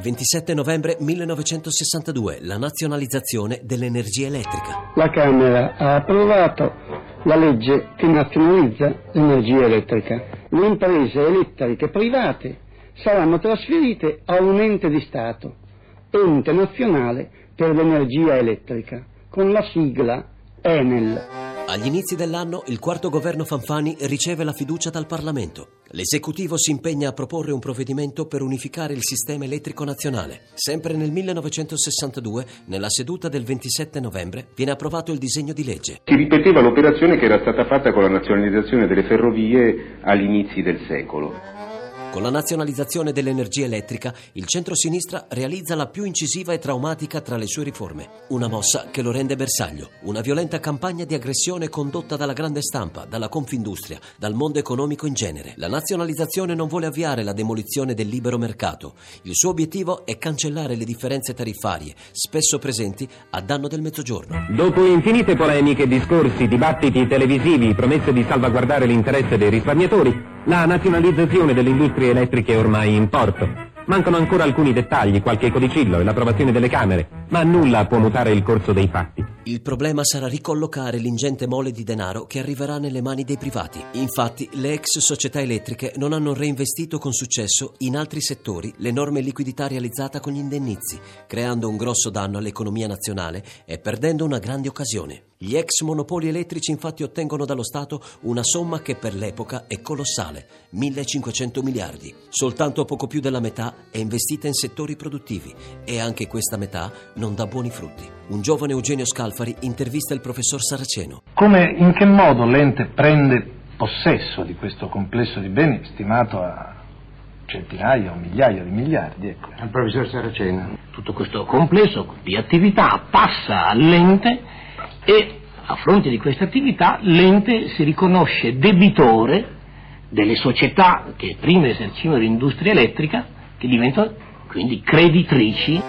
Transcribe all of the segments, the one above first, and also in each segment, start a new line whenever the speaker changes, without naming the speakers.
27 novembre 1962, la nazionalizzazione dell'energia elettrica.
La Camera ha approvato la legge che nazionalizza l'energia elettrica. Le imprese elettriche private saranno trasferite a un ente di Stato, Ente Nazionale per l'Energia Elettrica, con la sigla Enel.
Agli inizi dell'anno il quarto governo Fanfani riceve la fiducia dal Parlamento. L'esecutivo si impegna a proporre un provvedimento per unificare il sistema elettrico nazionale. Sempre nel 1962, nella seduta del 27 novembre, viene approvato il disegno di legge.
Si ripeteva l'operazione che era stata fatta con la nazionalizzazione delle ferrovie agli inizi del secolo.
Con la nazionalizzazione dell'energia elettrica, il centro-sinistra realizza la più incisiva e traumatica tra le sue riforme. Una mossa che lo rende bersaglio. Una violenta campagna di aggressione condotta dalla grande stampa, dalla confindustria, dal mondo economico in genere. La nazionalizzazione non vuole avviare la demolizione del libero mercato. Il suo obiettivo è cancellare le differenze tariffarie, spesso presenti a danno del mezzogiorno.
Dopo infinite polemiche, discorsi, dibattiti televisivi, promesse di salvaguardare l'interesse dei risparmiatori, la nazionalizzazione delle industrie elettriche è ormai in porto. Mancano ancora alcuni dettagli, qualche codicillo e l'approvazione delle Camere, ma nulla può mutare il corso dei fatti.
Il problema sarà ricollocare l'ingente mole di denaro che arriverà nelle mani dei privati. Infatti, le ex società elettriche non hanno reinvestito con successo in altri settori l'enorme liquidità realizzata con gli indennizi, creando un grosso danno all'economia nazionale e perdendo una grande occasione. Gli ex monopoli elettrici infatti ottengono dallo Stato una somma che per l'epoca è colossale, 1500 miliardi. Soltanto poco più della metà è investita in settori produttivi e anche questa metà non dà buoni frutti. Un giovane Eugenio Scalfari intervista il professor Saraceno.
Come, in che modo l'ente prende possesso di questo complesso di beni stimato a centinaia o migliaia di miliardi? Ecco.
Al professor Saraceno. Tutto questo complesso di attività passa all'ente e a fronte di questa attività l'ente si riconosce debitore delle società che prima esercivano l'industria elettrica, che diventano quindi creditrici.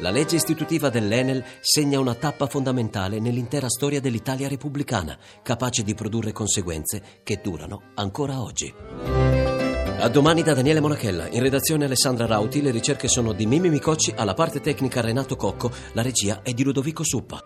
La legge istitutiva dell'Enel segna una tappa fondamentale nell'intera storia dell'Italia repubblicana, capace di produrre conseguenze che durano ancora oggi. A domani da Daniele Monachella, in redazione Alessandra Rauti, le ricerche sono di Mimi Micocci, alla parte tecnica Renato Cocco, la regia è di Ludovico Suppa.